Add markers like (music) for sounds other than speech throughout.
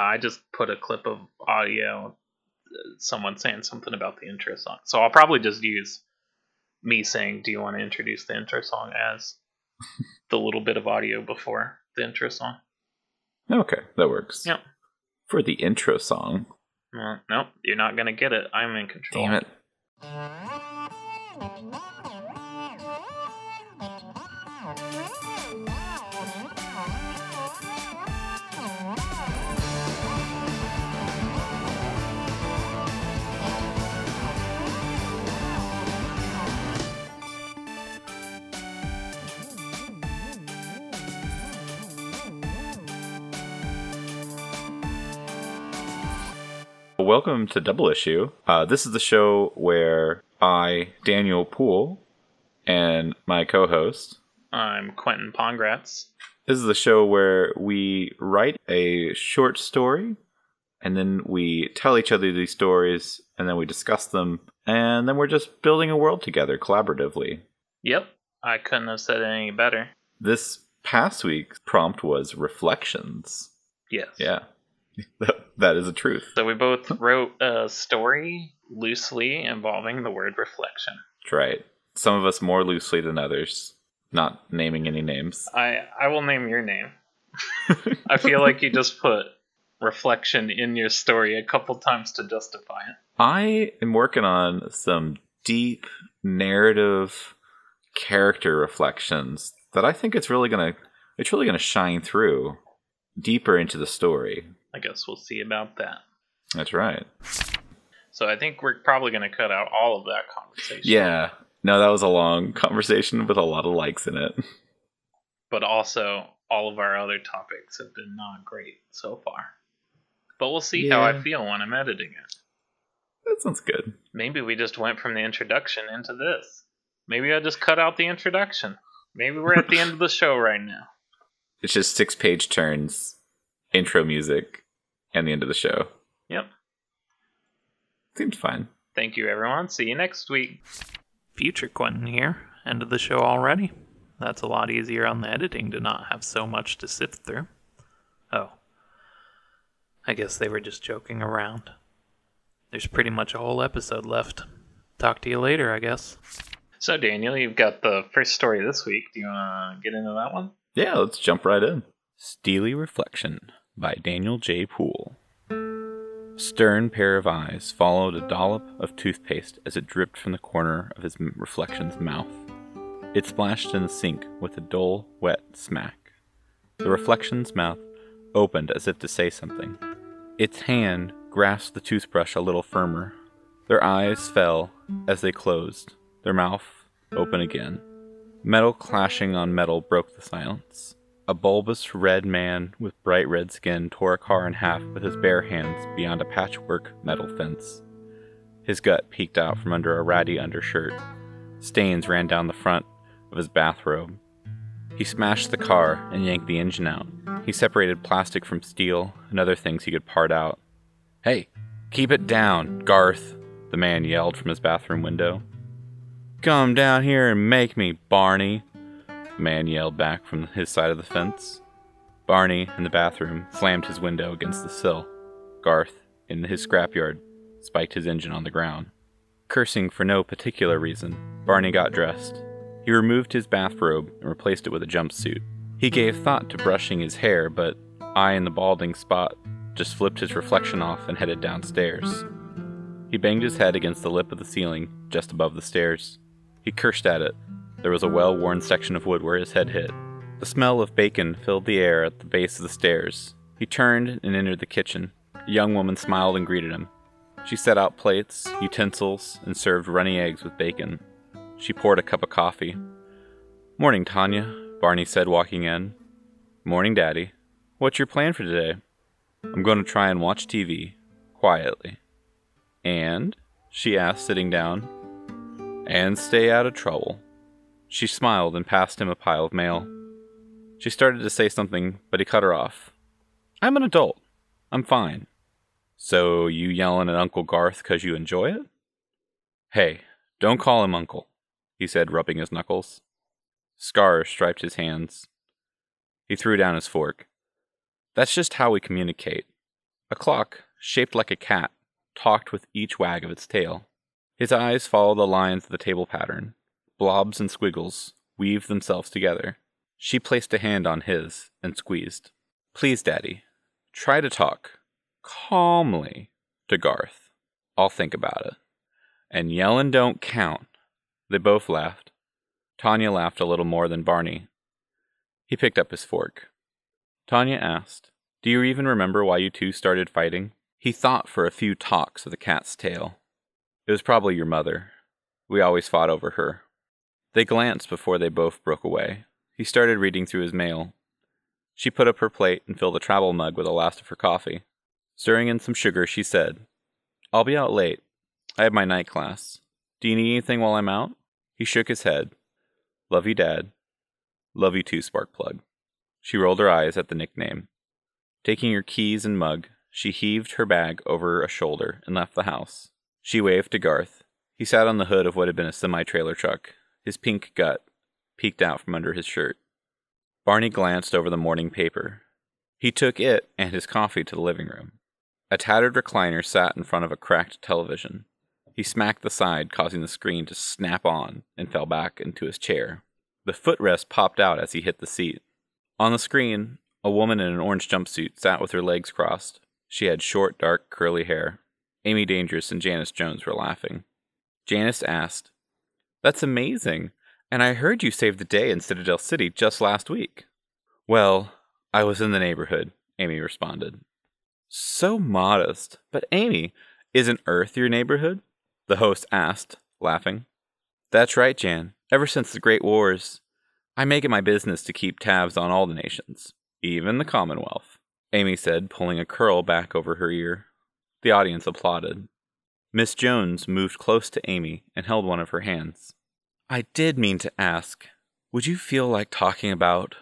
I just put a clip of audio, uh, someone saying something about the intro song. So I'll probably just use me saying, "Do you want to introduce the intro song?" as the little bit of audio before the intro song. Okay, that works. Yep. For the intro song. Well, nope, you're not gonna get it. I'm in control. Damn it. Welcome to Double Issue. Uh, this is the show where I, Daniel Poole, and my co host, I'm Quentin Pongratz. this is the show where we write a short story and then we tell each other these stories and then we discuss them and then we're just building a world together collaboratively. Yep, I couldn't have said it any better. This past week's prompt was reflections. Yes. Yeah. (laughs) that is a truth. So we both wrote a story loosely involving the word reflection. That's right. Some of us more loosely than others. Not naming any names. I I will name your name. (laughs) I feel like you just put reflection in your story a couple times to justify it. I am working on some deep narrative character reflections that I think it's really gonna it's really gonna shine through deeper into the story. I guess we'll see about that. That's right. So I think we're probably going to cut out all of that conversation. Yeah. No, that was a long (laughs) conversation with a lot of likes in it. But also, all of our other topics have been not great so far. But we'll see how I feel when I'm editing it. That sounds good. Maybe we just went from the introduction into this. Maybe I just cut out the introduction. Maybe we're at the end of the show right now. (laughs) It's just six page turns, intro music, and the end of the show. Yep. Seems fine. Thank you, everyone. See you next week. Future Quentin here. End of the show already. That's a lot easier on the editing to not have so much to sift through. Oh. I guess they were just joking around. There's pretty much a whole episode left. Talk to you later, I guess. So, Daniel, you've got the first story this week. Do you want to get into that one? Yeah, let's jump right in. Steely Reflection by Daniel J. Poole. Stern pair of eyes followed a dollop of toothpaste as it dripped from the corner of his reflection's mouth. It splashed in the sink with a dull, wet smack. The reflection's mouth opened as if to say something. Its hand grasped the toothbrush a little firmer. Their eyes fell as they closed, their mouth open again. Metal clashing on metal broke the silence. A bulbous red man with bright red skin tore a car in half with his bare hands beyond a patchwork metal fence. His gut peeked out from under a ratty undershirt. Stains ran down the front of his bathrobe. He smashed the car and yanked the engine out. He separated plastic from steel and other things he could part out. Hey, keep it down, Garth, the man yelled from his bathroom window. Come down here and make me, Barney, the man yelled back from his side of the fence. Barney, in the bathroom, slammed his window against the sill. Garth, in his scrapyard, spiked his engine on the ground. Cursing for no particular reason, Barney got dressed. He removed his bathrobe and replaced it with a jumpsuit. He gave thought to brushing his hair, but eye in the balding spot just flipped his reflection off and headed downstairs. He banged his head against the lip of the ceiling just above the stairs. He cursed at it. There was a well worn section of wood where his head hit. The smell of bacon filled the air at the base of the stairs. He turned and entered the kitchen. A young woman smiled and greeted him. She set out plates, utensils, and served runny eggs with bacon. She poured a cup of coffee. Morning, Tanya, Barney said, walking in. Morning, Daddy. What's your plan for today? I'm going to try and watch TV, quietly. And? she asked, sitting down. And stay out of trouble. She smiled and passed him a pile of mail. She started to say something, but he cut her off. I'm an adult. I'm fine. So you yelling at Uncle Garth 'cause you enjoy it? Hey, don't call him Uncle, he said, rubbing his knuckles. Scars striped his hands. He threw down his fork. That's just how we communicate. A clock, shaped like a cat, talked with each wag of its tail. His eyes followed the lines of the table pattern. Blobs and squiggles weaved themselves together. She placed a hand on his and squeezed. Please, Daddy, try to talk calmly to Garth. I'll think about it. And yellin' don't count. They both laughed. Tanya laughed a little more than Barney. He picked up his fork. Tanya asked, Do you even remember why you two started fighting? He thought for a few talks of the cat's tail. It was probably your mother. We always fought over her. They glanced before they both broke away. He started reading through his mail. She put up her plate and filled a travel mug with the last of her coffee. Stirring in some sugar, she said, I'll be out late. I have my night class. Do you need anything while I'm out? He shook his head. Love you, Dad. Love you too, Sparkplug. She rolled her eyes at the nickname. Taking her keys and mug, she heaved her bag over a shoulder and left the house. She waved to Garth. He sat on the hood of what had been a semi trailer truck. His pink gut peeked out from under his shirt. Barney glanced over the morning paper. He took it and his coffee to the living room. A tattered recliner sat in front of a cracked television. He smacked the side, causing the screen to snap on, and fell back into his chair. The footrest popped out as he hit the seat. On the screen, a woman in an orange jumpsuit sat with her legs crossed. She had short, dark, curly hair. Amy Dangerous and Janice Jones were laughing. Janice asked, That's amazing. And I heard you saved the day in Citadel City just last week. Well, I was in the neighborhood, Amy responded. So modest. But Amy, isn't Earth your neighborhood? The host asked, laughing. That's right, Jan. Ever since the Great Wars, I make it my business to keep tabs on all the nations, even the Commonwealth, Amy said, pulling a curl back over her ear. The audience applauded. Miss Jones moved close to Amy and held one of her hands. I did mean to ask, would you feel like talking about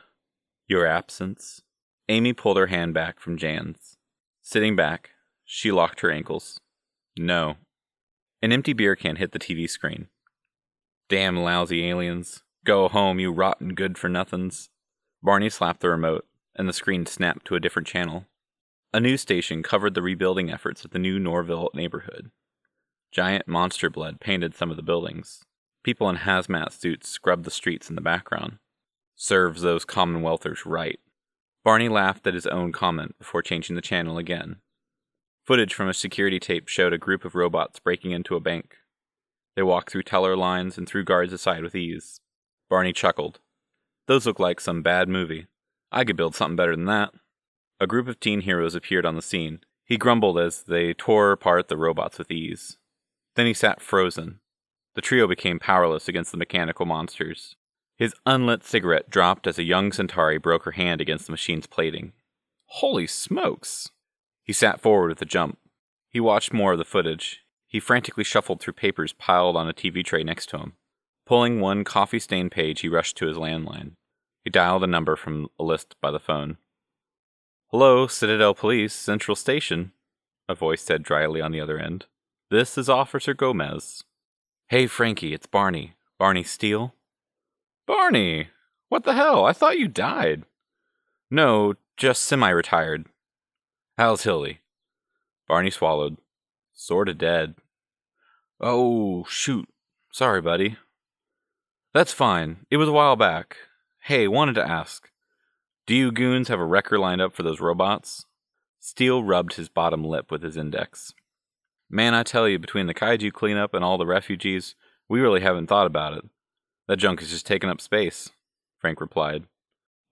your absence? Amy pulled her hand back from Jan's. Sitting back, she locked her ankles. No. An empty beer can hit the TV screen. Damn lousy aliens. Go home, you rotten good for nothings. Barney slapped the remote, and the screen snapped to a different channel. A news station covered the rebuilding efforts of the new Norville neighborhood. Giant monster blood painted some of the buildings. People in hazmat suits scrubbed the streets in the background. Serves those Commonwealthers right. Barney laughed at his own comment before changing the channel again. Footage from a security tape showed a group of robots breaking into a bank. They walked through teller lines and threw guards aside with ease. Barney chuckled. Those look like some bad movie. I could build something better than that. A group of teen heroes appeared on the scene. He grumbled as they tore apart the robots with ease. Then he sat frozen. The trio became powerless against the mechanical monsters. His unlit cigarette dropped as a young Centauri broke her hand against the machine's plating. Holy smokes! He sat forward with a jump. He watched more of the footage. He frantically shuffled through papers piled on a TV tray next to him. Pulling one coffee stained page, he rushed to his landline. He dialed a number from a list by the phone. Hello, Citadel Police, Central Station, a voice said dryly on the other end. This is Officer Gomez. Hey, Frankie, it's Barney. Barney Steele? Barney! What the hell? I thought you died. No, just semi retired. How's Hildy? Barney swallowed. Sorta dead. Oh, shoot. Sorry, buddy. That's fine. It was a while back. Hey, wanted to ask. Do you goons have a wrecker lined up for those robots? Steele rubbed his bottom lip with his index. Man, I tell you, between the kaiju cleanup and all the refugees, we really haven't thought about it. That junk is just taking up space, Frank replied.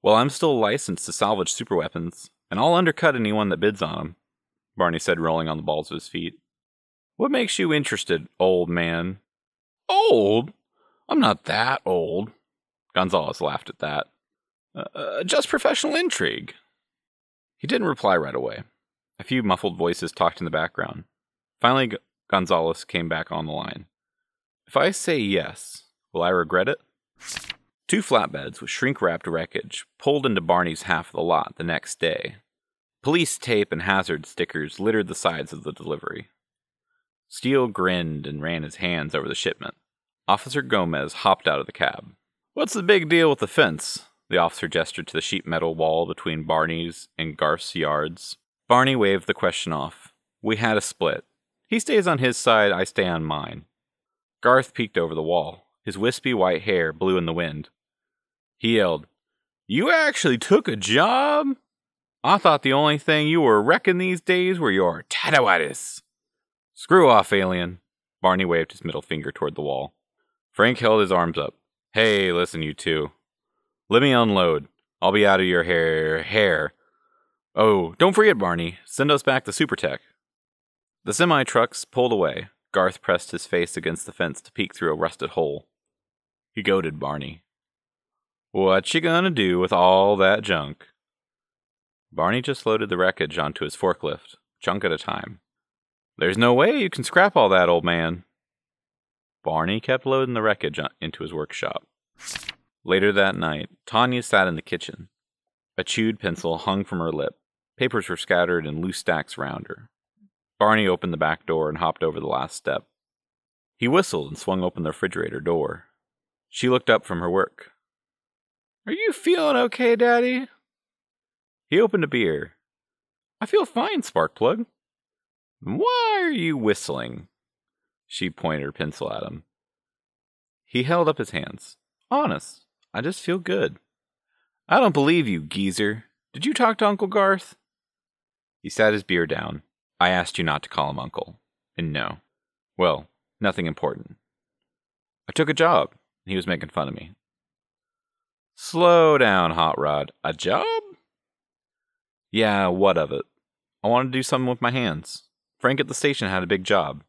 Well, I'm still licensed to salvage superweapons, and I'll undercut anyone that bids on them, Barney said, rolling on the balls of his feet. What makes you interested, old man? Old? I'm not that old. Gonzalez laughed at that. Uh, uh, just professional intrigue. He didn't reply right away. A few muffled voices talked in the background. Finally, G- Gonzalez came back on the line. If I say yes, Will I regret it? Two flatbeds with shrink wrapped wreckage pulled into Barney's half of the lot the next day. Police tape and hazard stickers littered the sides of the delivery. Steele grinned and ran his hands over the shipment. Officer Gomez hopped out of the cab. What's the big deal with the fence? The officer gestured to the sheet metal wall between Barney's and Garth's yards. Barney waved the question off. We had a split. He stays on his side, I stay on mine. Garth peeked over the wall. His wispy white hair blew in the wind. He yelled, You actually took a job? I thought the only thing you were wrecking these days were your tatoitis. Screw off, alien. Barney waved his middle finger toward the wall. Frank held his arms up. Hey, listen, you two. Let me unload. I'll be out of your hair. Hair. Oh, don't forget, Barney. Send us back the super tech. The semi trucks pulled away. Garth pressed his face against the fence to peek through a rusted hole. He goaded Barney. What you gonna do with all that junk? Barney just loaded the wreckage onto his forklift, chunk at a time. There's no way you can scrap all that, old man. Barney kept loading the wreckage into his workshop. Later that night, Tanya sat in the kitchen. A chewed pencil hung from her lip. Papers were scattered in loose stacks around her. Barney opened the back door and hopped over the last step. He whistled and swung open the refrigerator door. She looked up from her work. Are you feeling okay, Daddy? He opened a beer. I feel fine, Sparkplug. Why are you whistling? She pointed her pencil at him. He held up his hands. Honest, I just feel good. I don't believe you, geezer. Did you talk to Uncle Garth? He sat his beer down. I asked you not to call him Uncle. And no. Well, nothing important. I took a job. And he was making fun of me. Slow down, Hot Rod. A job? Yeah, what of it? I wanted to do something with my hands. Frank at the station had a big job.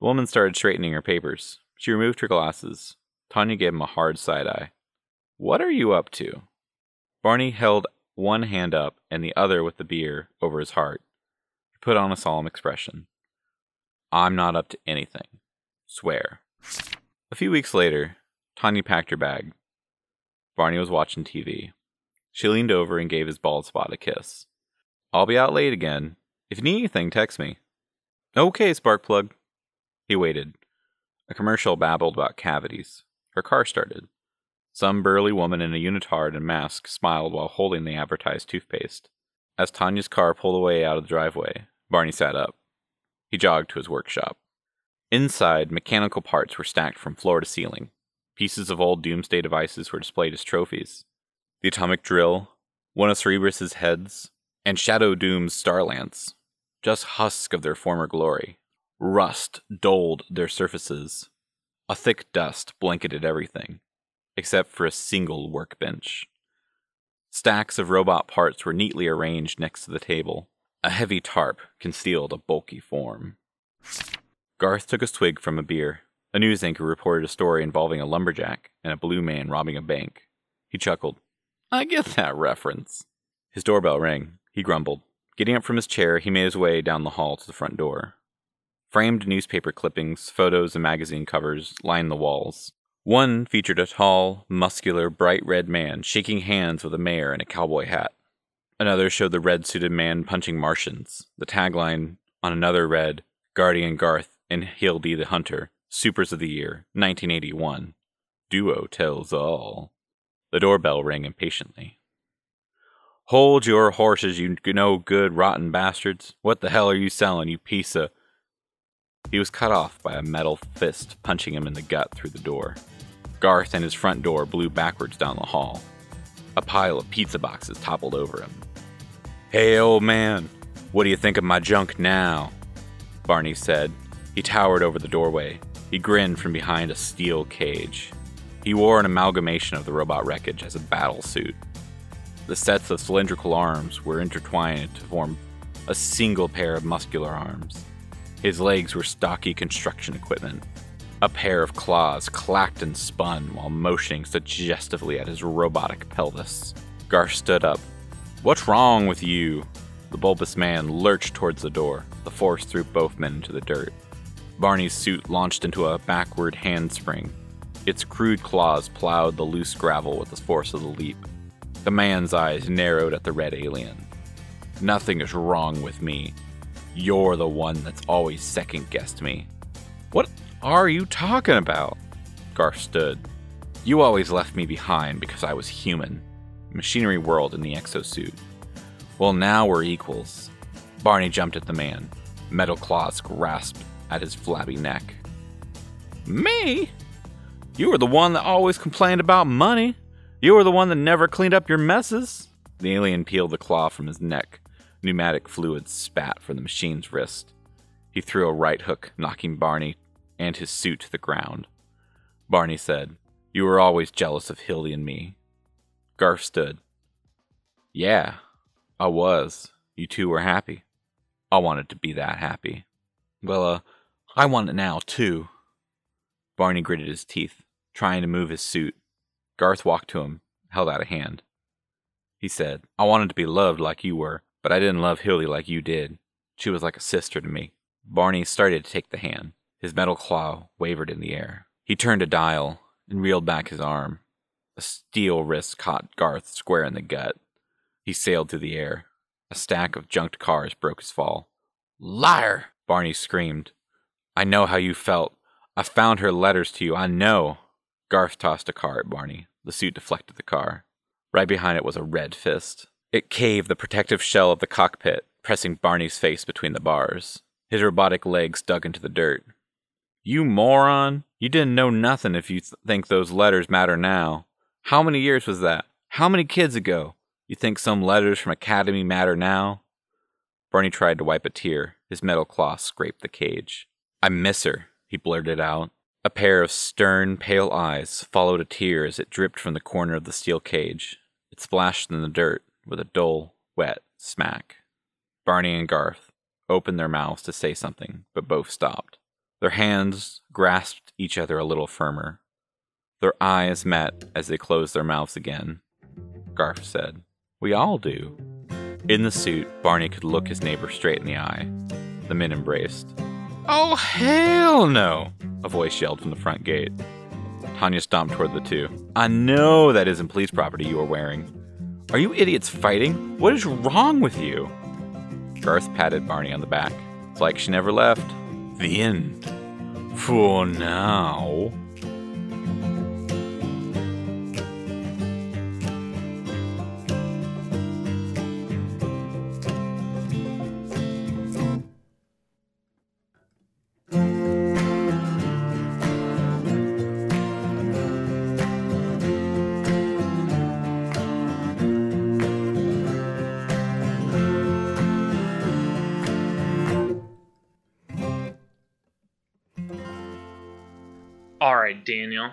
The woman started straightening her papers. She removed her glasses. Tanya gave him a hard side eye. What are you up to? Barney held one hand up and the other with the beer over his heart. Put on a solemn expression. I'm not up to anything. Swear. A few weeks later, Tanya packed her bag. Barney was watching TV. She leaned over and gave his bald spot a kiss. I'll be out late again. If you need anything, text me. Okay, Sparkplug. He waited. A commercial babbled about cavities. Her car started. Some burly woman in a unitard and mask smiled while holding the advertised toothpaste. As Tanya's car pulled away out of the driveway, Barney sat up. He jogged to his workshop. Inside, mechanical parts were stacked from floor to ceiling. Pieces of old doomsday devices were displayed as trophies. The atomic drill, one of Cerberus's heads, and Shadow Doom's star lance, just husks of their former glory. Rust dulled their surfaces. A thick dust blanketed everything, except for a single workbench. Stacks of robot parts were neatly arranged next to the table. A heavy tarp concealed a bulky form. Garth took a swig from a beer. A news anchor reported a story involving a lumberjack and a blue man robbing a bank. He chuckled. I get that reference. His doorbell rang. He grumbled. Getting up from his chair, he made his way down the hall to the front door. Framed newspaper clippings, photos, and magazine covers lined the walls. One featured a tall, muscular, bright red man shaking hands with a mayor in a cowboy hat. Another showed the red suited man punching Martians. The tagline on another read, Guardian Garth and Hildy the Hunter, Supers of the Year, 1981. Duo tells all. The doorbell rang impatiently. Hold your horses, you no good rotten bastards. What the hell are you selling, you piece of. He was cut off by a metal fist punching him in the gut through the door. Garth and his front door blew backwards down the hall. A pile of pizza boxes toppled over him. Hey, old man, what do you think of my junk now? Barney said. He towered over the doorway. He grinned from behind a steel cage. He wore an amalgamation of the robot wreckage as a battle suit. The sets of cylindrical arms were intertwined to form a single pair of muscular arms. His legs were stocky construction equipment. A pair of claws clacked and spun while motioning suggestively at his robotic pelvis. Garth stood up. What's wrong with you? The bulbous man lurched towards the door. The force threw both men into the dirt. Barney's suit launched into a backward handspring. Its crude claws plowed the loose gravel with the force of the leap. The man's eyes narrowed at the red alien. Nothing is wrong with me, you're the one that's always second guessed me. What are you talking about? Garth stood. You always left me behind because I was human. Machinery world in the exosuit. Well, now we're equals. Barney jumped at the man. Metal claws grasped at his flabby neck. Me? You were the one that always complained about money. You were the one that never cleaned up your messes. The alien peeled the claw from his neck. Pneumatic fluid spat from the machine's wrist. He threw a right hook, knocking Barney and his suit to the ground. Barney said, You were always jealous of Hildy and me. Garth stood. Yeah, I was. You two were happy. I wanted to be that happy. Well, uh, I want it now, too. Barney gritted his teeth, trying to move his suit. Garth walked to him, held out a hand. He said, I wanted to be loved like you were, but I didn't love Hildy like you did. She was like a sister to me. Barney started to take the hand. His metal claw wavered in the air. He turned a dial and reeled back his arm. A steel wrist caught Garth square in the gut. He sailed through the air. A stack of junked cars broke his fall. Liar! Barney screamed. I know how you felt. I found her letters to you. I know. Garth tossed a car at Barney. The suit deflected the car. Right behind it was a red fist. It caved the protective shell of the cockpit, pressing Barney's face between the bars. His robotic legs dug into the dirt. You moron! You didn't know nothing if you th- think those letters matter now. How many years was that? How many kids ago? You think some letters from Academy matter now? Barney tried to wipe a tear. His metal claw scraped the cage. I miss her, he blurted out. A pair of stern, pale eyes followed a tear as it dripped from the corner of the steel cage. It splashed in the dirt with a dull, wet smack. Barney and Garth opened their mouths to say something, but both stopped. Their hands grasped each other a little firmer. Their eyes met as they closed their mouths again. Garth said, We all do. In the suit, Barney could look his neighbor straight in the eye. The men embraced. Oh, hell no! A voice yelled from the front gate. Tanya stomped toward the two. I know that isn't police property you are wearing. Are you idiots fighting? What is wrong with you? Garth patted Barney on the back. It's like she never left. The end. For now. Right, Daniel,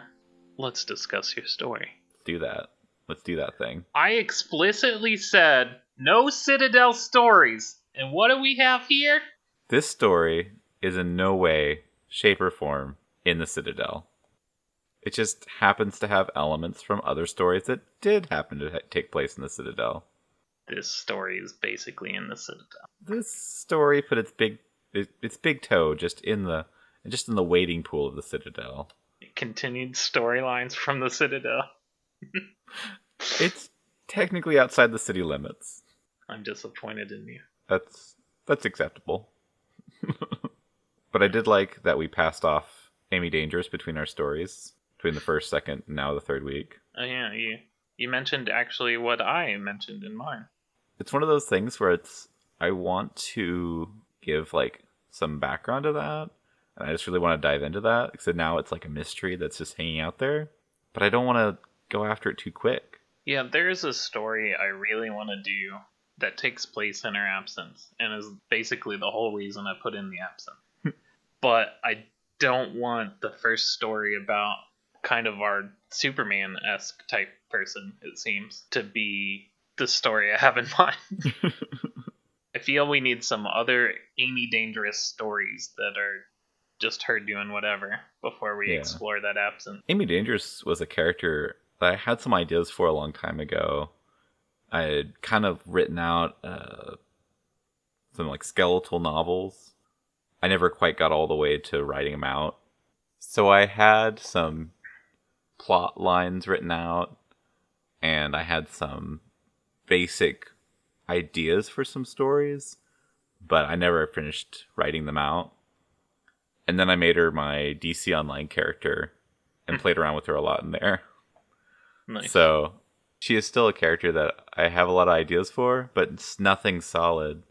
let's discuss your story. Do that. Let's do that thing. I explicitly said no Citadel stories. And what do we have here? This story is in no way, shape, or form in the Citadel. It just happens to have elements from other stories that did happen to ha- take place in the Citadel. This story is basically in the Citadel. This story put its big its big toe just in the just in the wading pool of the Citadel. Continued storylines from the Citadel. It's technically outside the city limits. I'm disappointed in you. That's that's acceptable. (laughs) but I did like that we passed off Amy Dangerous between our stories, between the first, second, and now the third week. Oh yeah, you you mentioned actually what I mentioned in mine. It's one of those things where it's I want to give like some background to that, and I just really want to dive into that because now it's like a mystery that's just hanging out there. But I don't want to go after it too quick. Yeah, there's a story I really want to do that takes place in her absence and is basically the whole reason I put in the absence. (laughs) but I don't want the first story about kind of our Superman esque type person, it seems, to be the story I have in (laughs) mind. (laughs) I feel we need some other Amy Dangerous stories that are just her doing whatever before we Yeah. explore that absence. Amy Dangerous was a character that I had some ideas for a long time ago. I had kind of written out uh, some like skeletal novels. I never quite got all the way to writing them out. So I had some plot lines written out, and I had some basic ideas for some stories, but I never finished writing them out. And then I made her my DC Online character and hmm. played around with her a lot in there. Nice. So she is still a character that I have a lot of ideas for, but it's nothing solid.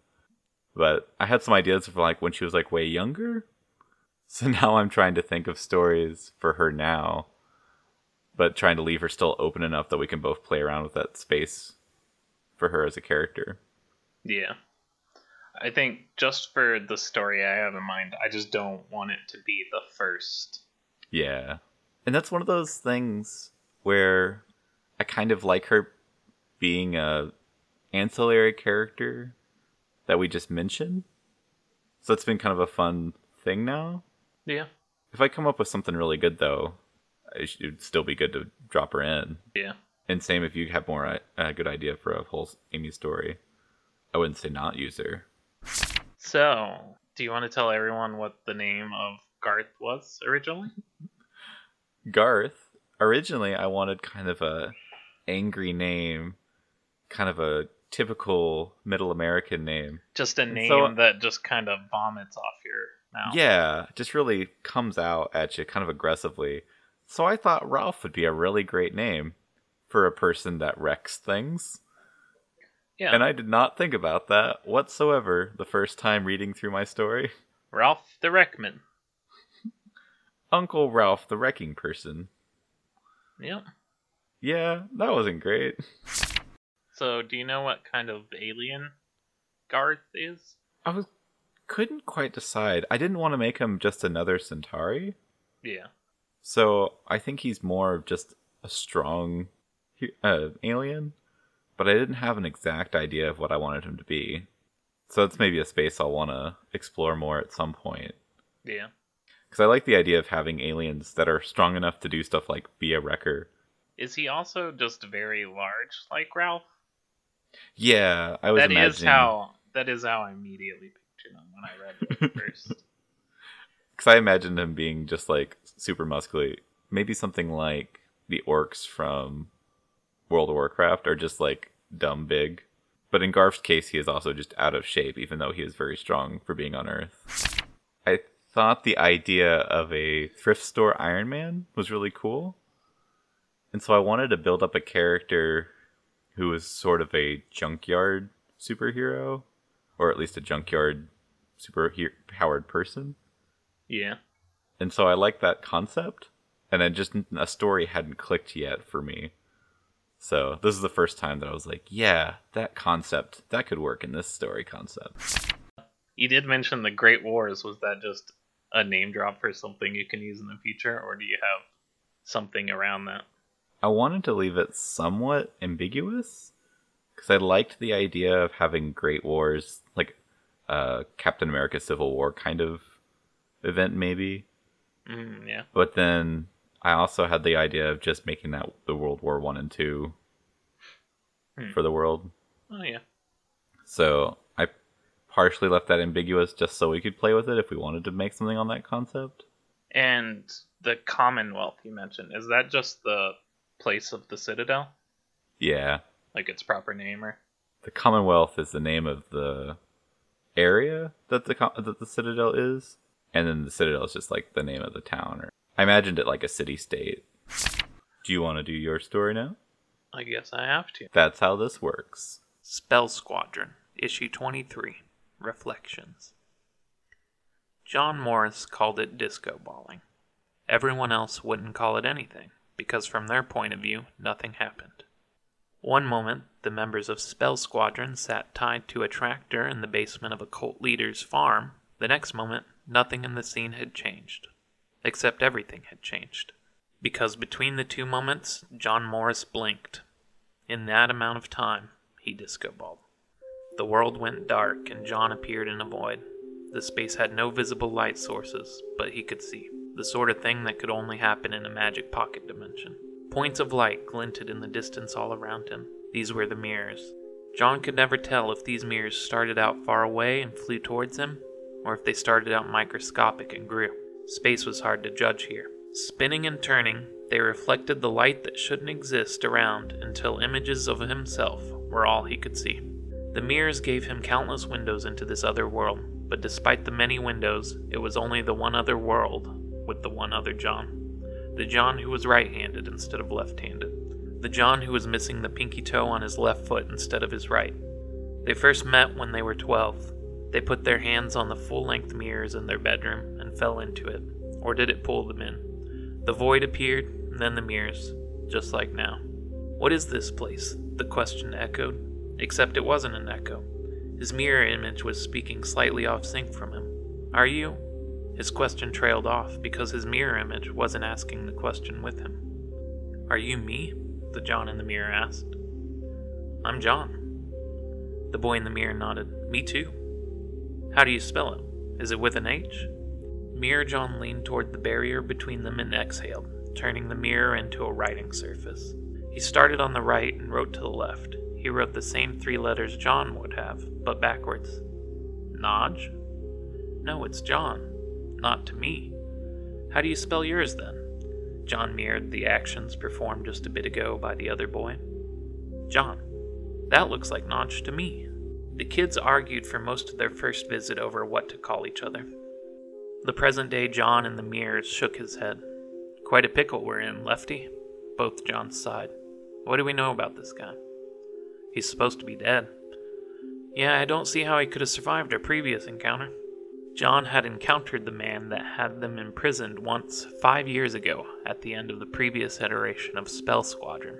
But I had some ideas for like when she was like way younger. (laughs) So now I'm trying to think of stories for her now, but trying to leave her still open enough that we can both play around with that space for her as a character. Yeah. I think just for the story I have in mind, I just don't want it to be the first. Yeah. And that's one of those things where I kind of like her being a ancillary character that we just mentioned. So it's been kind of a fun thing now. Yeah. If I come up with something really good though, it would still be good to drop her in. Yeah. And same if you have more uh, a good idea for a whole Amy story. I wouldn't say not use her. So, do you want to tell everyone what the name of Garth was originally? Garth. Originally, I wanted kind of a angry name, kind of a typical Middle American name. Just a name so, that just kind of vomits off your mouth. Yeah, just really comes out at you kind of aggressively. So I thought Ralph would be a really great name for a person that wrecks things. Yeah. And I did not think about that whatsoever the first time reading through my story. Ralph the Wreckman. Uncle Ralph the Wrecking Person. Yep. Yeah, that wasn't great. So, do you know what kind of alien Garth is? I was couldn't quite decide. I didn't want to make him just another Centauri. Yeah. So, I think he's more of just a strong uh, alien but I didn't have an exact idea of what I wanted him to be. So it's maybe a space I'll want to explore more at some point. Yeah. Because I like the idea of having aliens that are strong enough to do stuff like be a wrecker. Is he also just very large, like Ralph? Yeah, I was. That imagining... is how. That is how I immediately pictured him when I read it (laughs) first. Because I imagined him being just like super muscly, maybe something like the orcs from World of Warcraft are just like dumb big. But in Garth's case, he is also just out of shape, even though he is very strong for being on Earth. I thought the idea of a thrift store Iron Man was really cool. And so I wanted to build up a character who was sort of a junkyard superhero, or at least a junkyard super powered person. Yeah. And so I like that concept. And then just a story hadn't clicked yet for me. So this is the first time that I was like, yeah, that concept that could work in this story concept. You did mention the Great Wars. Was that just a name drop for something you can use in the future, or do you have something around that? I wanted to leave it somewhat ambiguous because I liked the idea of having Great Wars, like uh, Captain America Civil War kind of event, maybe. Mm, yeah. But then I also had the idea of just making that the World War One and Two hmm. for the world. Oh yeah. So I partially left that ambiguous just so we could play with it if we wanted to make something on that concept. And the Commonwealth you mentioned is that just the place of the Citadel? Yeah. Like its proper name, or the Commonwealth is the name of the area that the that the Citadel is, and then the Citadel is just like the name of the town or I imagined it like a city state. Do you want to do your story now? I guess I have to. That's how this works. Spell Squadron, Issue 23 Reflections. John Morris called it disco balling. Everyone else wouldn't call it anything, because from their point of view, nothing happened. One moment, the members of Spell Squadron sat tied to a tractor in the basement of a cult leader's farm. The next moment, nothing in the scene had changed except everything had changed. Because between the two moments, John Morris blinked. In that amount of time, he disco balled. The world went dark, and John appeared in a void. The space had no visible light sources, but he could see. The sort of thing that could only happen in a magic pocket dimension. Points of light glinted in the distance all around him. These were the mirrors. John could never tell if these mirrors started out far away and flew towards him, or if they started out microscopic and grew. Space was hard to judge here. Spinning and turning, they reflected the light that shouldn't exist around until images of himself were all he could see. The mirrors gave him countless windows into this other world, but despite the many windows, it was only the one other world with the one other John. The John who was right handed instead of left handed. the John who was missing the pinky toe on his left foot instead of his right. They first met when they were 12. They put their hands on the full length mirrors in their bedroom fell into it. Or did it pull them in? The void appeared, and then the mirrors, just like now. What is this place? The question echoed, except it wasn't an echo. His mirror image was speaking slightly off sync from him. Are you? His question trailed off because his mirror image wasn't asking the question with him. Are you me? The John in the mirror asked. I'm John. The boy in the mirror nodded. Me too. How do you spell it? Is it with an H? Mirror John leaned toward the barrier between them and exhaled, turning the mirror into a writing surface. He started on the right and wrote to the left. He wrote the same three letters John would have, but backwards. Nodge? No, it's John. Not to me. How do you spell yours then? John mirrored the actions performed just a bit ago by the other boy. John. That looks like Nodge to me. The kids argued for most of their first visit over what to call each other. The present day John in the mirrors shook his head. Quite a pickle we're in, Lefty. Both Johns sighed. What do we know about this guy? He's supposed to be dead. Yeah, I don't see how he could have survived our previous encounter. John had encountered the man that had them imprisoned once five years ago at the end of the previous iteration of Spell Squadron.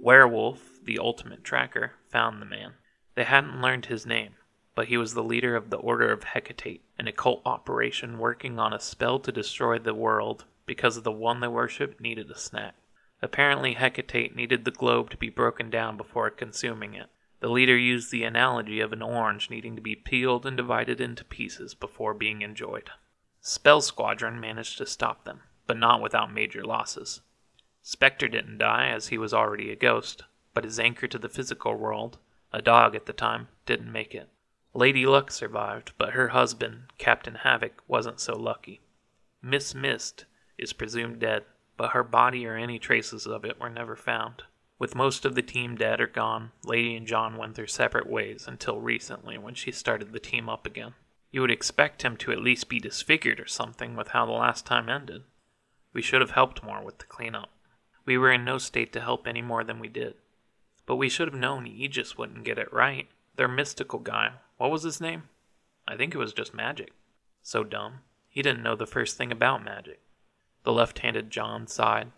Werewolf, the ultimate tracker, found the man. They hadn't learned his name, but he was the leader of the Order of Hecate, an occult operation working on a spell to destroy the world because the one they worshipped needed a snack. Apparently, Hecate needed the globe to be broken down before consuming it. The leader used the analogy of an orange needing to be peeled and divided into pieces before being enjoyed. Spell Squadron managed to stop them, but not without major losses. Spectre didn't die, as he was already a ghost, but his anchor to the physical world, a dog at the time, didn't make it. Lady Luck survived, but her husband, Captain Havoc, wasn't so lucky. Miss Mist is presumed dead, but her body or any traces of it were never found. With most of the team dead or gone, Lady and John went their separate ways until recently when she started the team up again. You would expect him to at least be disfigured or something with how the last time ended. We should have helped more with the cleanup. We were in no state to help any more than we did. But we should have known Aegis wouldn't get it right. Their mystical guy, what was his name? I think it was just magic. So dumb. He didn't know the first thing about magic. The left handed John sighed.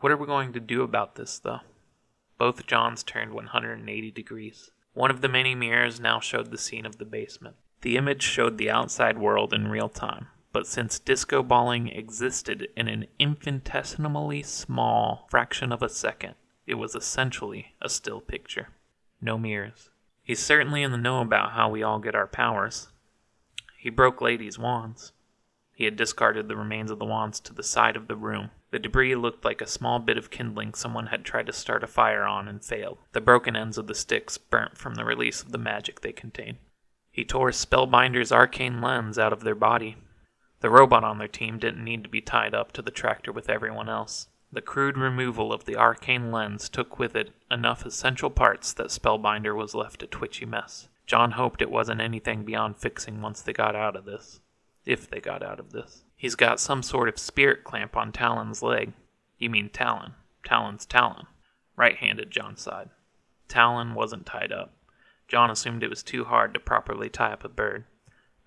What are we going to do about this, though? Both Johns turned 180 degrees. One of the many mirrors now showed the scene of the basement. The image showed the outside world in real time, but since disco balling existed in an infinitesimally small fraction of a second, it was essentially a still picture. No mirrors. He's certainly in the know about how we all get our powers. He broke Lady's wands. He had discarded the remains of the wands to the side of the room. The debris looked like a small bit of kindling someone had tried to start a fire on and failed. The broken ends of the sticks burnt from the release of the magic they contained. He tore Spellbinder's arcane lens out of their body. The robot on their team didn't need to be tied up to the tractor with everyone else. The crude removal of the arcane lens took with it enough essential parts that Spellbinder was left a twitchy mess. John hoped it wasn't anything beyond fixing once they got out of this. If they got out of this. He's got some sort of spirit clamp on Talon's leg. You mean Talon. Talon's Talon. Right handed, John sighed. Talon wasn't tied up. John assumed it was too hard to properly tie up a bird.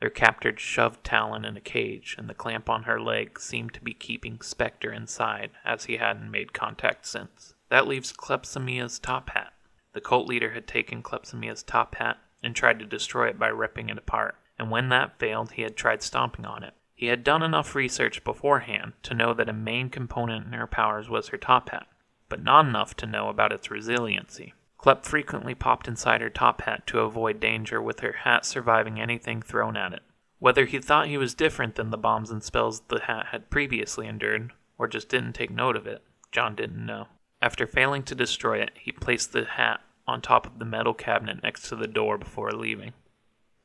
Their captor shoved Talon in a cage, and the clamp on her leg seemed to be keeping Spectre inside, as he hadn't made contact since. That leaves Klepsamia's top hat. The cult leader had taken Klepsamia's top hat and tried to destroy it by ripping it apart, and when that failed, he had tried stomping on it. He had done enough research beforehand to know that a main component in her powers was her top hat, but not enough to know about its resiliency. Klep frequently popped inside her top hat to avoid danger, with her hat surviving anything thrown at it. Whether he thought he was different than the bombs and spells the hat had previously endured, or just didn't take note of it, John didn't know. After failing to destroy it, he placed the hat on top of the metal cabinet next to the door before leaving.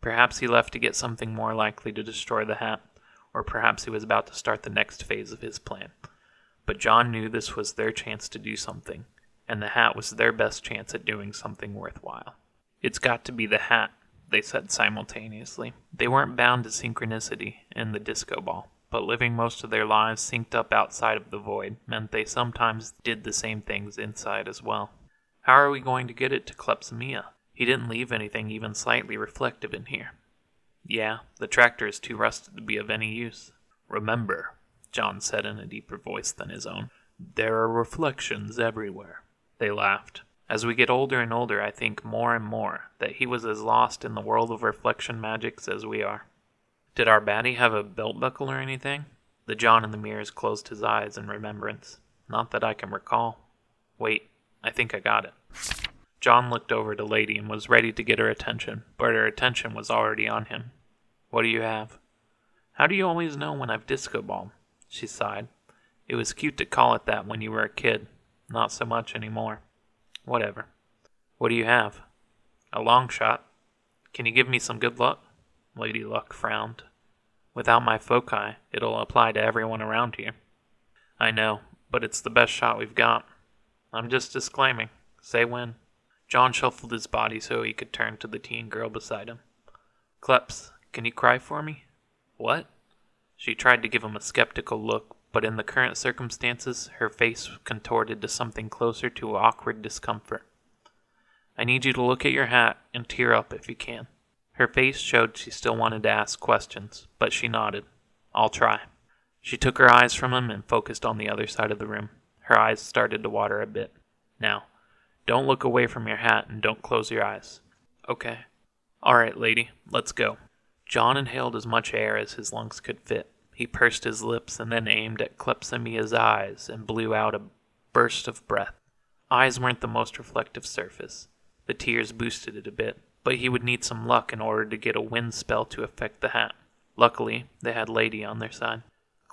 Perhaps he left to get something more likely to destroy the hat, or perhaps he was about to start the next phase of his plan. But John knew this was their chance to do something, and the hat was their best chance at doing something worthwhile. It's got to be the hat, they said simultaneously. They weren't bound to synchronicity in the disco ball. but living most of their lives synced up outside of the void meant they sometimes did the same things inside as well. How are we going to get it to Klepsomia? He didn't leave anything even slightly reflective in here. Yeah, the tractor is too rusted to be of any use. Remember, John said in a deeper voice than his own, there are reflections everywhere. They laughed. As we get older and older, I think more and more that he was as lost in the world of reflection magics as we are. Did our baddie have a belt buckle or anything? The John in the mirrors closed his eyes in remembrance. Not that I can recall. Wait, I think I got it. John looked over to Lady and was ready to get her attention, but her attention was already on him. What do you have? How do you always know when I've disco balled? She sighed. It was cute to call it that when you were a kid. Not so much anymore. Whatever. What do you have? A long shot. Can you give me some good luck? Lady Luck frowned. Without my foci, it'll apply to everyone around here. I know, but it's the best shot we've got. I'm just disclaiming. Say when. John shuffled his body so he could turn to the teen girl beside him. Kleps, can you cry for me? What? She tried to give him a skeptical look, but in the current circumstances, her face contorted to something closer to awkward discomfort. I need you to look at your hat and tear up if you can. Her face showed she still wanted to ask questions, but she nodded. I'll try. She took her eyes from him and focused on the other side of the room. Her eyes started to water a bit. Now, don't look away from your hat and don't close your eyes. Okay. All right, lady, let's go. John inhaled as much air as his lungs could fit. He pursed his lips and then aimed at Klepsomia's eyes and blew out a burst of breath. Eyes weren't the most reflective surface. The tears boosted it a bit, but he would need some luck in order to get a wind spell to affect the hat. Luckily, they had Lady on their side.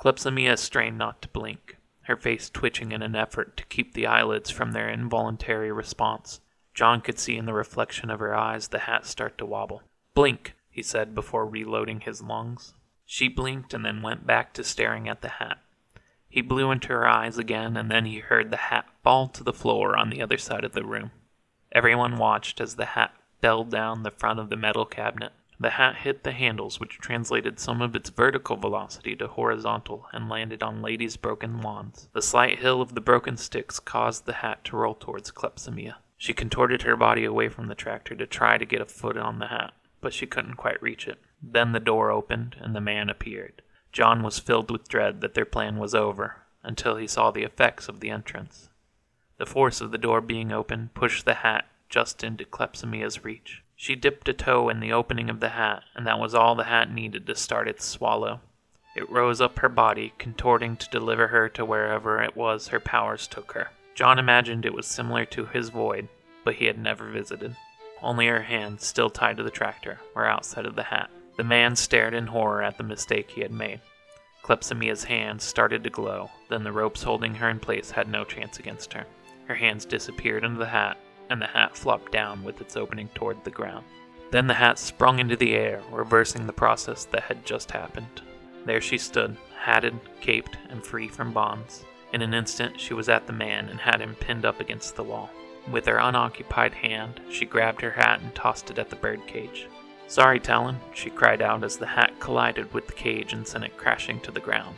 Klepsomia strained not to blink, her face twitching in an effort to keep the eyelids from their involuntary response. John could see in the reflection of her eyes the hat start to wobble. Blink, he said before reloading his lungs. She blinked and then went back to staring at the hat. He blew into her eyes again, and then he heard the hat fall to the floor on the other side of the room. Everyone watched as the hat fell down the front of the metal cabinet. The hat hit the handles, which translated some of its vertical velocity to horizontal and landed on Lady's broken wands. The slight hill of the broken sticks caused the hat to roll towards Klepsomia. She contorted her body away from the tractor to try to get a foot on the hat, but she couldn't quite reach it. Then the door opened and the man appeared. John was filled with dread that their plan was over until he saw the effects of the entrance. The force of the door being open pushed the hat just into Klepsomia's reach. She dipped a toe in the opening of the hat, and that was all the hat needed to start its swallow. It rose up her body, contorting to deliver her to wherever it was her powers took her. John imagined it was similar to his void, but he had never visited. Only her hands, still tied to the tractor, were outside of the hat. The man stared in horror at the mistake he had made. Klepsomia's hands started to glow, then the ropes holding her in place had no chance against her. Her hands disappeared into the hat, and the hat flopped down with its opening toward the ground. Then the hat sprung into the air, reversing the process that had just happened. There she stood, hatted, caped, and free from bonds. In an instant, she was at the man and had him pinned up against the wall. With her unoccupied hand, she grabbed her hat and tossed it at the birdcage. Sorry, Talon, she cried out as the hat collided with the cage and sent it crashing to the ground.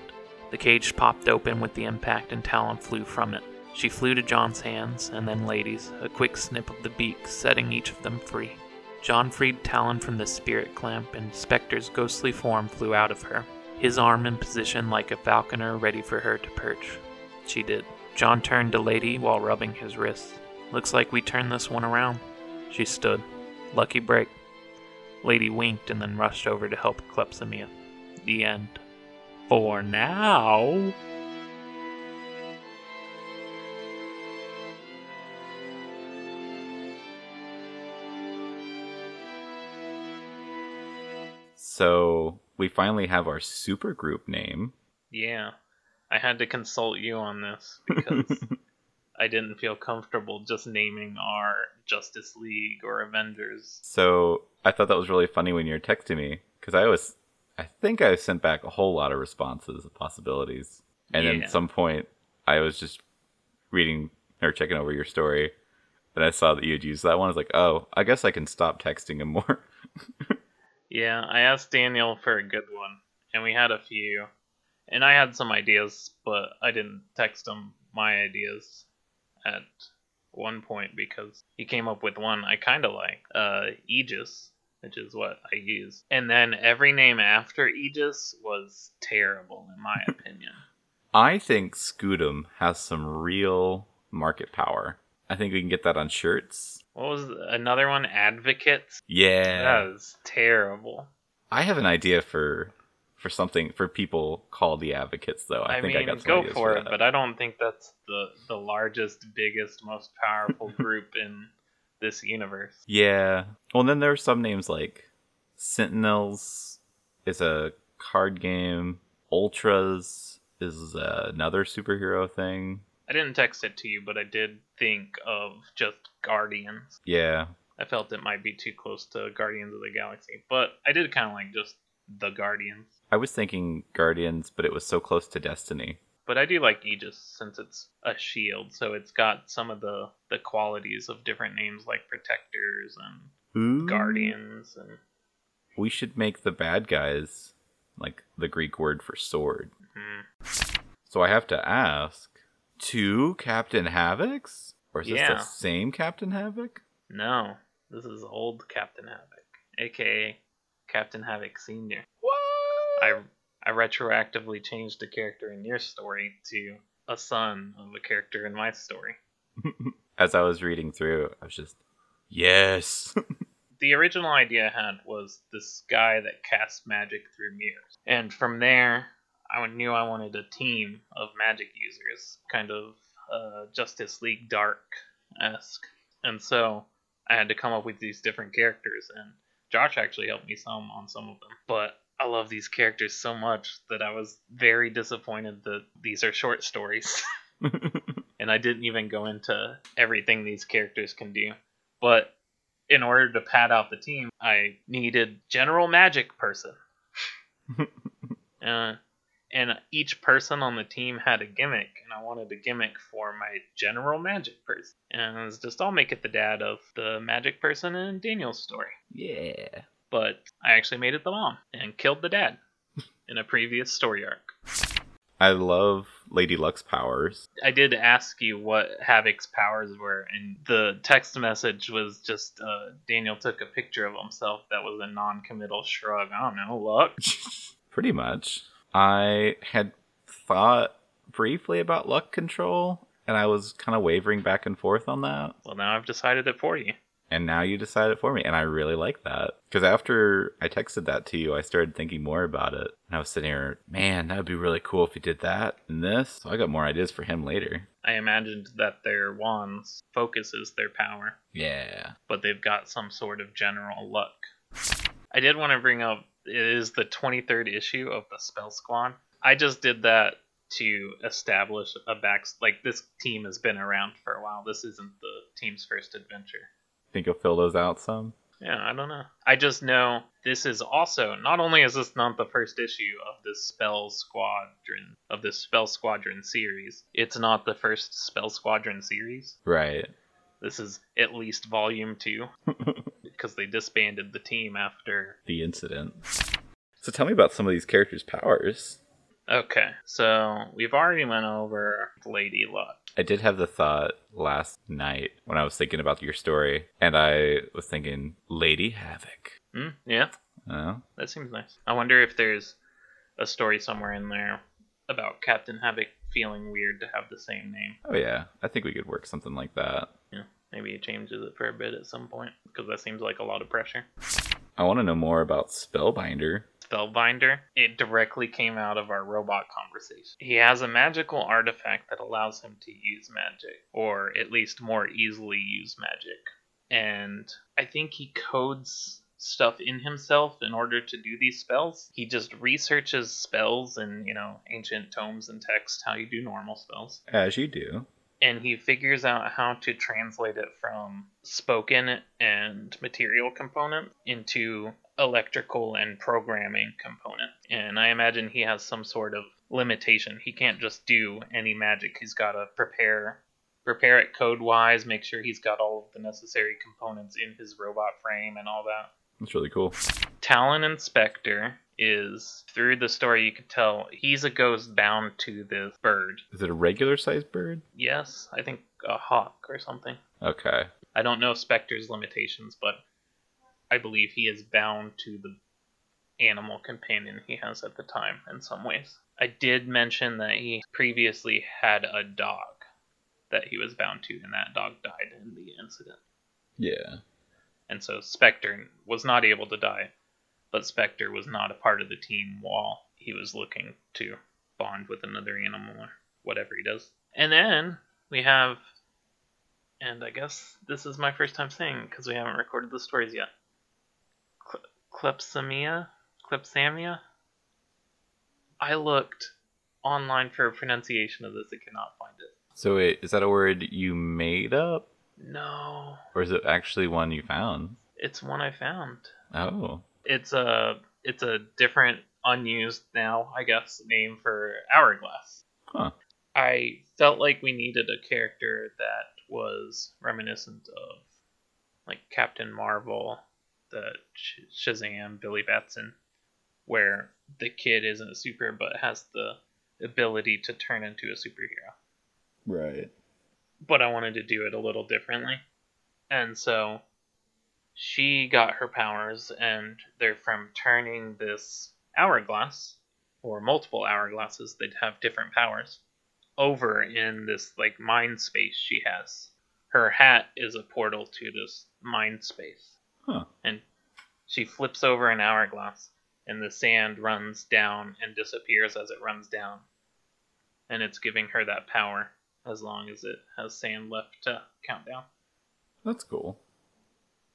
The cage popped open with the impact and Talon flew from it. She flew to John's hands, and then Lady's, a quick snip of the beak setting each of them free. John freed Talon from the spirit clamp, and Spectre's ghostly form flew out of her, his arm in position like a falconer ready for her to perch. She did. John turned to Lady while rubbing his wrists. Looks like we turned this one around. She stood. Lucky break. Lady winked and then rushed over to help Klepsomia. The end. For now. So we finally have our super group name. Yeah. I had to consult you on this because (laughs) I didn't feel comfortable just naming our Justice League or Avengers. So I thought that was really funny when you were texting me because I was, I think I sent back a whole lot of responses of possibilities, and then at some point I was just reading or checking over your story, and I saw that you had used that one. I was like, oh, I guess I can stop texting him more. (laughs) Yeah, I asked Daniel for a good one, and we had a few. And I had some ideas, but I didn't text him my ideas at one point because he came up with one I kind of like. Uh, Aegis, which is what I use. And then every name after Aegis was terrible, in my (laughs) opinion. I think Scutum has some real market power. I think we can get that on shirts. What was another one? Advocates? Yeah. That was terrible. I have an idea for for something for people called the advocates though. I, I, think mean, I got some go ideas for it, but I don't think that's the the largest, biggest, most powerful (laughs) group in this universe. Yeah. Well, and then there are some names like Sentinels is a card game. Ultras is uh, another superhero thing. I didn't text it to you, but I did think of just Guardians. Yeah. I felt it might be too close to Guardians of the Galaxy, but I did kind of like just the Guardians. I was thinking Guardians, but it was so close to Destiny. But I do like Aegis since it's a shield, so it's got some of the the qualities of different names like protectors and Ooh. guardians and We should make the bad guys like the Greek word for sword. mm, So I have to ask, two Captain Havocs? Or is Yeah. this the same Captain Havoc? no, this is old Captain Havoc, aka Captain Havoc Senior. I I retroactively changed a character in your story to a son of a character in my story. (laughs) As I was reading through, I was just, yes. (laughs) The original idea I had was this guy that casts magic through mirrors, and from there, I knew I wanted a team of magic users, kind of uh, Justice League Dark esque, and so I had to come up with these different characters, and Josh actually helped me some on some of them, but. I love these characters so much that I was very disappointed that these are short stories. (laughs) (laughs) and I didn't even go into everything these characters can do. But in order to pad out the team, I needed general magic person. (laughs) uh, and each person on the team had a gimmick, and I wanted a gimmick for my general magic person. And it was just I'll make it the dad of the magic person in Daniel's story. yeah. But I actually made it the mom and killed the dad in a previous story arc. I love Lady Luck's powers. I did ask you what Havoc's powers were, and the text message was just uh, Daniel took a picture of himself that was a non committal shrug. I don't know, luck. (laughs) Pretty much. I had thought briefly about luck control, and I was kind of wavering back and forth on that. Well, now I've decided it for you. And now you decide it for me, and I really like that. Because after I texted that to you, I started thinking more about it. And I was sitting here, man, that would be really cool if you did that and this. So I got more ideas for him later. I imagined that their wands focuses their power, Yeah. but they've got some sort of general luck. I did want to bring up it is the 23rd issue of the Spell Squad. I just did that to establish a back like this team has been around for a while. This isn't the team's first adventure. Think you'll fill those out some? Yeah, I don't know. I just know this is also not only is this not the first issue of this Spell Squadron of this Spell Squadron series, it's not the first Spell Squadron series. Right. This is at least volume two (laughs) because they disbanded the team after. the incident. So tell me about some of these characters' powers. Okay, so we've already went over Lady Luck. I did have the thought last night when I was thinking about your story, and I was thinking Lady Havoc. Hmm? Yeah, Oh, that seems nice. I wonder if there's a story somewhere in there about Captain Havoc feeling weird to have the same name. oh yeah. I think we could work something like that. Yeah, maybe he changes it for a bit at some point because that seems like a lot of pressure. I want to know more about Spellbinder. Spellbinder, it directly came out of our robot conversation. He has a magical artifact that allows him to use magic, or at least more easily use magic. And I think he codes stuff in himself in order to do these spells. He just researches spells in, you know, ancient tomes and texts, how you do normal spells As you do. and he figures out how to translate it from spoken and material component into electrical and programming component. And I imagine he has some sort of limitation. He can't just do any magic. He's got to prepare prepare it code wise, make sure he's got all of the necessary components in his robot frame and all that. That's really cool. Talon and Spectre is through the story you could tell he's a ghost bound to this bird. Is it a regular sized bird? Yes, I think a hawk or something. Okay. I don't know Spectre's limitations, but I believe he is bound to the animal companion he has at the time in some ways. I did mention that he previously had a dog that he was bound to, and that dog died in the incident. Yeah. And so Spectre was not able to die, but Spectre was not a part of the team while he was looking to bond with another animal or whatever he does. And then we have, and I guess this is my first time saying because we haven't recorded the stories yet. Cl- Klepsamia? Klepsamia? I looked online for a pronunciation of this, I cannot find it. So wait, is that a word you made up? No, Or is it actually one you found? it's one I found. Oh. it's a it's a different unused now i guess name for hourglass Huh. i felt like we needed a character that was reminiscent of like captain marvel the Sh- shazam billy batson where the kid isn't a super but has the ability to turn into a superhero Right. but I wanted to do it a little differently. And so she got her powers, and they're from turning this hourglass, or multiple hourglasses, they'd have different powers, over in this like mind space she has. Her hat is a portal to this mind space. Huh. And she flips over an hourglass, and the sand runs down and disappears as it runs down. And it's giving her that power as long as it has sand left to count down. That's cool.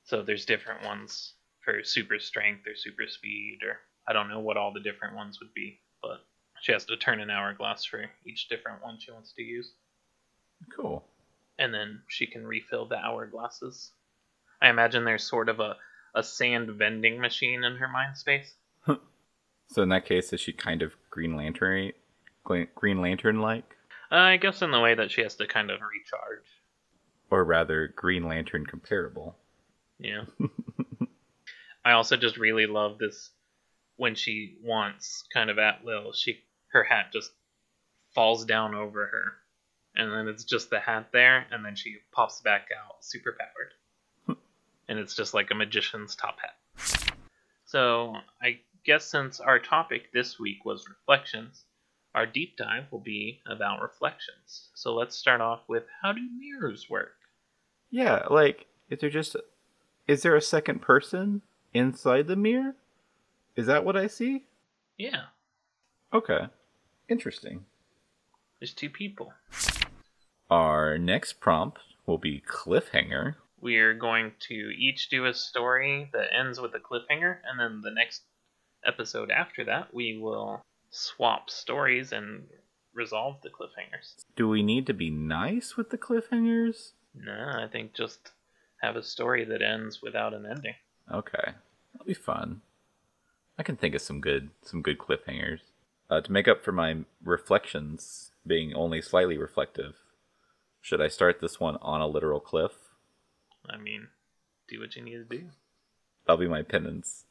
So there's different ones for super strength or super speed, or I don't know what all the different ones would be, but she has to turn an hourglass for each different one she wants to use. Cool. And then she can refill the hourglasses. I imagine there's sort of a, a sand vending machine in her mind space. (laughs) So in that case, is she kind of Green Lantern, Green Lantern like, Uh, I guess in the way that she has to kind of recharge. or rather Green Lantern comparable? Yeah. (laughs) I also just really love this when she wants kind of at will, she her hat just falls down over her. And then it's just the hat there, and then she pops back out super powered. And it's just like a magician's top hat. So I guess since our topic this week was reflections, our deep dive will be about reflections. So let's start off with how do mirrors work? Yeah, like is there just is there a second person inside the mirror? Is that what I see? Yeah, Okay. Interesting. there's two people. Our next prompt will be cliffhanger. We're going to each do a story that ends with a cliffhanger, and then the next episode after that, we will swap stories and resolve the cliffhangers. Do we need to be nice with the cliffhangers? No, I think just have a story that ends without an ending. Okay. That'll be fun. I can think of some good some good cliffhangers. Uh, to make up for my reflections being only slightly reflective, should I start this one on a literal cliff? I mean, do what you need to do. That'll be my penance.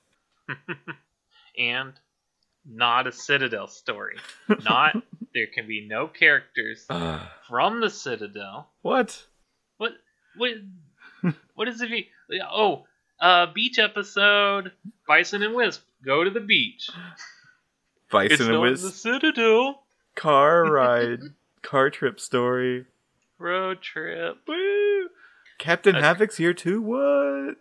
(laughs) and not a Citadel story. Not, (laughs) there can be no characters Ah, from the Citadel. what? What what (laughs) what does it? Oh, uh beach episode. Bison and Wisp go to the beach. Bison it's and not Wiz the Citadel car ride, car trip story. road trip. Woo! Captain Okay. Havoc's here too. What?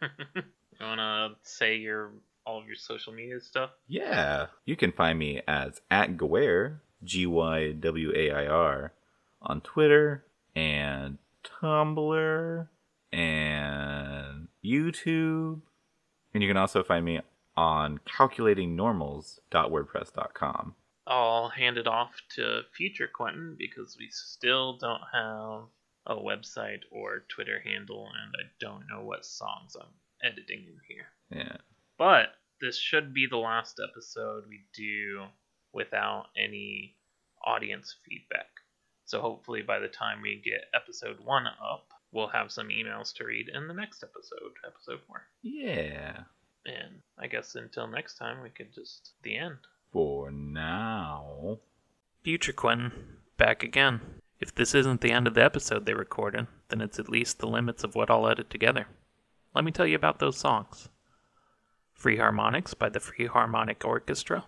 (laughs) You wanna say your all of your social media stuff? Yeah. You can find me as at Gwair, G Y W A I R, on Twitter and Tumblr and YouTube. And you can also find me on calculatingnormals.wordpress.com. I'll hand it off to future Quentin because we still don't have a website or Twitter handle, and I don't know what songs I'm editing in here. Yeah. But this should be the last episode we do without any audience feedback. So hopefully by the time we get episode one up, we'll have some emails to read in the next episode, episode four. Yeah. And I guess until next time, we could just the end. For now. Future Quentin, back again. If this isn't the end of the episode they recorded, then it's at least the limits of what I'll edit together. Let me tell you about those songs. Free Harmonics by the Free Harmonic Orchestra,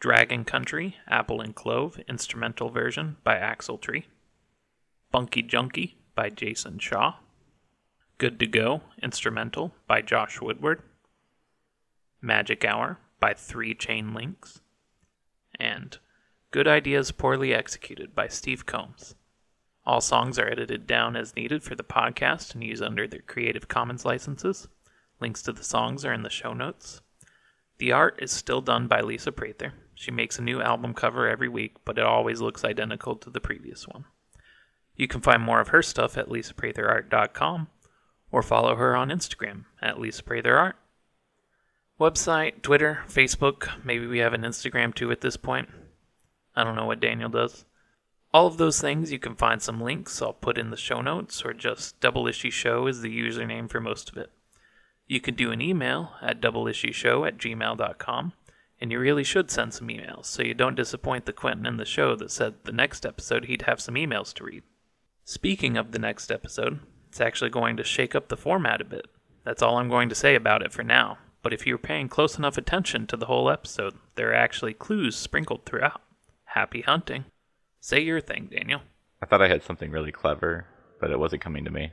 Dragon Country, Apple and Clove, instrumental version by Axletree, Bunky Junkie by Jason Shaw, Good to Go, instrumental by Josh Woodward, Magic Hour by Three Chain Links, and Good Ideas Poorly Executed by Steve Combs. All songs are edited down as needed for the podcast and used under their Creative Commons licenses. Links to the songs are in the show notes. The art is still done by Lisa Prather. She makes a new album cover every week, but it always looks identical to the previous one. You can find more of her stuff at lisapratherart.com or follow her on Instagram at lisapratherart. Website, Twitter, Facebook, maybe we have an Instagram too at this point. I don't know what Daniel does. All of those things you can find some links I'll put in the show notes, or just Double Issue Show is the username for most of it. You can do an email at doubleissueshow at gmail.com, and you really should send some emails so you don't disappoint the Quentin in the show that said the next episode he'd have some emails to read. Speaking of the next episode, it's actually going to shake up the format a bit. That's all I'm going to say about it for now, but if you're paying close enough attention to the whole episode, there are actually clues sprinkled throughout. Happy hunting. Say your thing, Daniel. I thought I had something really clever, but it wasn't coming to me.